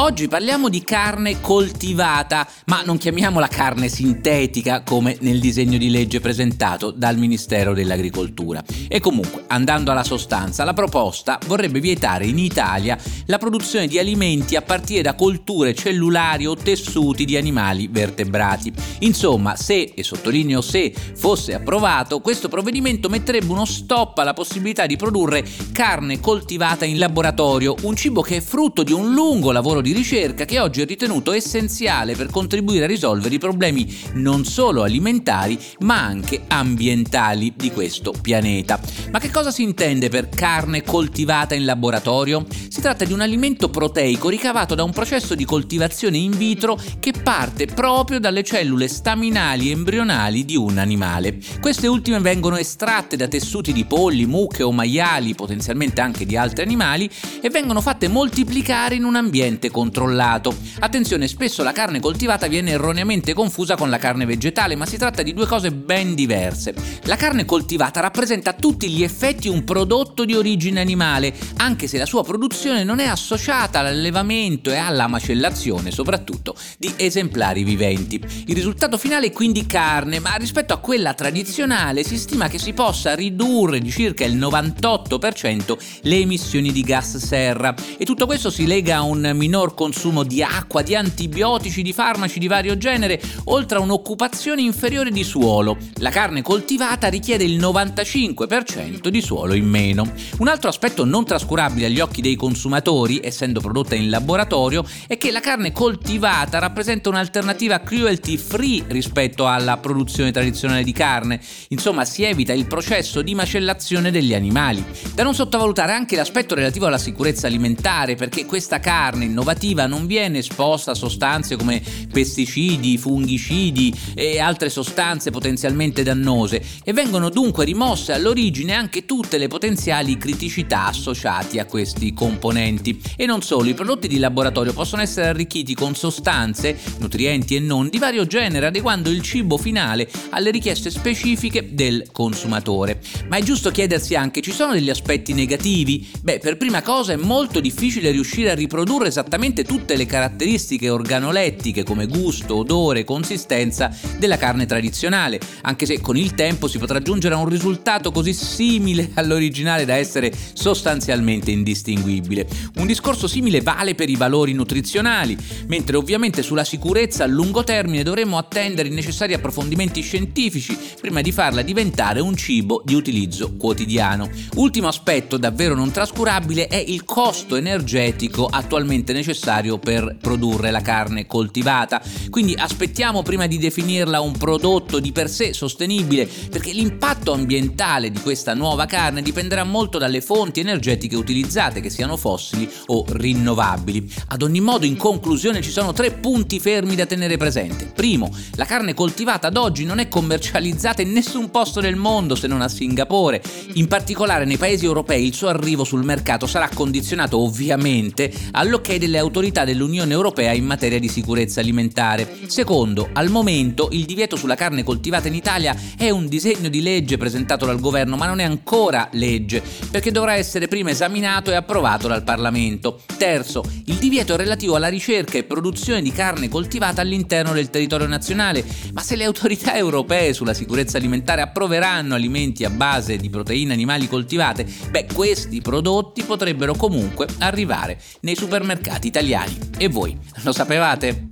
Oggi parliamo di carne coltivata, ma non chiamiamola carne sintetica come nel disegno di legge presentato dal Ministero dell'Agricoltura. E comunque, andando alla sostanza, la proposta vorrebbe vietare in Italia la produzione di alimenti a partire da colture cellulari o tessuti di animali vertebrati. Insomma, se, e sottolineo se, fosse approvato, questo provvedimento metterebbe uno stop alla possibilità di produrre carne coltivata in laboratorio, un cibo che è frutto di un lungo lavoro di di ricerca che oggi è ritenuto essenziale per contribuire a risolvere i problemi non solo alimentari ma anche ambientali di questo pianeta. Ma che cosa si intende per carne coltivata in laboratorio? Si tratta di un alimento proteico ricavato da un processo di coltivazione in vitro che parte proprio dalle cellule staminali embrionali di un animale. Queste ultime vengono estratte da tessuti di polli, mucche o maiali, potenzialmente anche di altri animali, e vengono fatte moltiplicare in un ambiente controllato. Attenzione, spesso la carne coltivata viene erroneamente confusa con la carne vegetale, ma si tratta di due cose ben diverse. La carne coltivata rappresenta a tutti gli effetti un prodotto di origine animale, anche se la sua produzione non è associata all'allevamento e alla macellazione, soprattutto di esemplari viventi. Il risultato finale è quindi carne, ma rispetto a quella tradizionale si stima che si possa ridurre di circa il 98% le emissioni di gas serra e tutto questo si lega a un minor minor consumo di acqua, di antibiotici, di farmaci di vario genere, oltre a un'occupazione inferiore di suolo. La carne coltivata richiede il 95% di suolo in meno. Un altro aspetto non trascurabile agli occhi dei consumatori, essendo prodotta in laboratorio, è che la carne coltivata rappresenta un'alternativa cruelty free rispetto alla produzione tradizionale di carne. Insomma, si evita il processo di macellazione degli animali. Da non sottovalutare anche l'aspetto relativo alla sicurezza alimentare, perché questa carne innovativa non viene esposta a sostanze come pesticidi, fungicidi e altre sostanze potenzialmente dannose e vengono dunque rimosse all'origine anche tutte le potenziali criticità associate a questi componenti. E non solo, i prodotti di laboratorio possono essere arricchiti con sostanze, nutrienti e non, di vario genere, adeguando il cibo finale alle richieste specifiche del consumatore. Ma è giusto chiedersi anche, ci sono degli aspetti negativi? Beh, per prima cosa è molto difficile riuscire a riprodurre esattamente esattamente tutte le caratteristiche organolettiche come gusto, odore, consistenza della carne tradizionale, anche se con il tempo si potrà giungere a un risultato così simile all'originale da essere sostanzialmente indistinguibile. Un discorso simile vale per i valori nutrizionali, mentre ovviamente sulla sicurezza a lungo termine dovremo attendere i necessari approfondimenti scientifici prima di farla diventare un cibo di utilizzo quotidiano. Ultimo aspetto davvero non trascurabile è il costo energetico attualmente necessario necessario per produrre la carne coltivata. Quindi aspettiamo prima di definirla un prodotto di per sé sostenibile, perché l'impatto ambientale di questa nuova carne dipenderà molto dalle fonti energetiche utilizzate, che siano fossili o rinnovabili. Ad ogni modo, in conclusione, ci sono tre punti fermi da tenere presente. Primo, la carne coltivata ad oggi non è commercializzata in nessun posto del mondo se non a Singapore. In particolare nei paesi europei il suo arrivo sul mercato sarà condizionato ovviamente all'ok delle autorità autorità dell'Unione Europea in materia di sicurezza alimentare. Secondo, al momento il divieto sulla carne coltivata in Italia è un disegno di legge presentato dal governo, ma non è ancora legge, perché dovrà essere prima esaminato e approvato dal Parlamento. Terzo, il divieto è relativo alla ricerca e produzione di carne coltivata all'interno del territorio nazionale, ma se le autorità europee sulla sicurezza alimentare approveranno alimenti a base di proteine animali coltivate, beh, questi prodotti potrebbero comunque arrivare nei supermercati italiani. E voi, lo sapevate?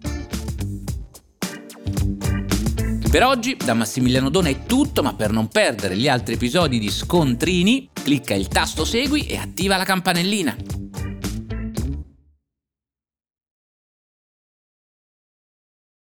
Per oggi da Massimiliano Dona è tutto, ma per non perdere gli altri episodi di Scontrini, clicca il tasto segui e attiva la campanellina.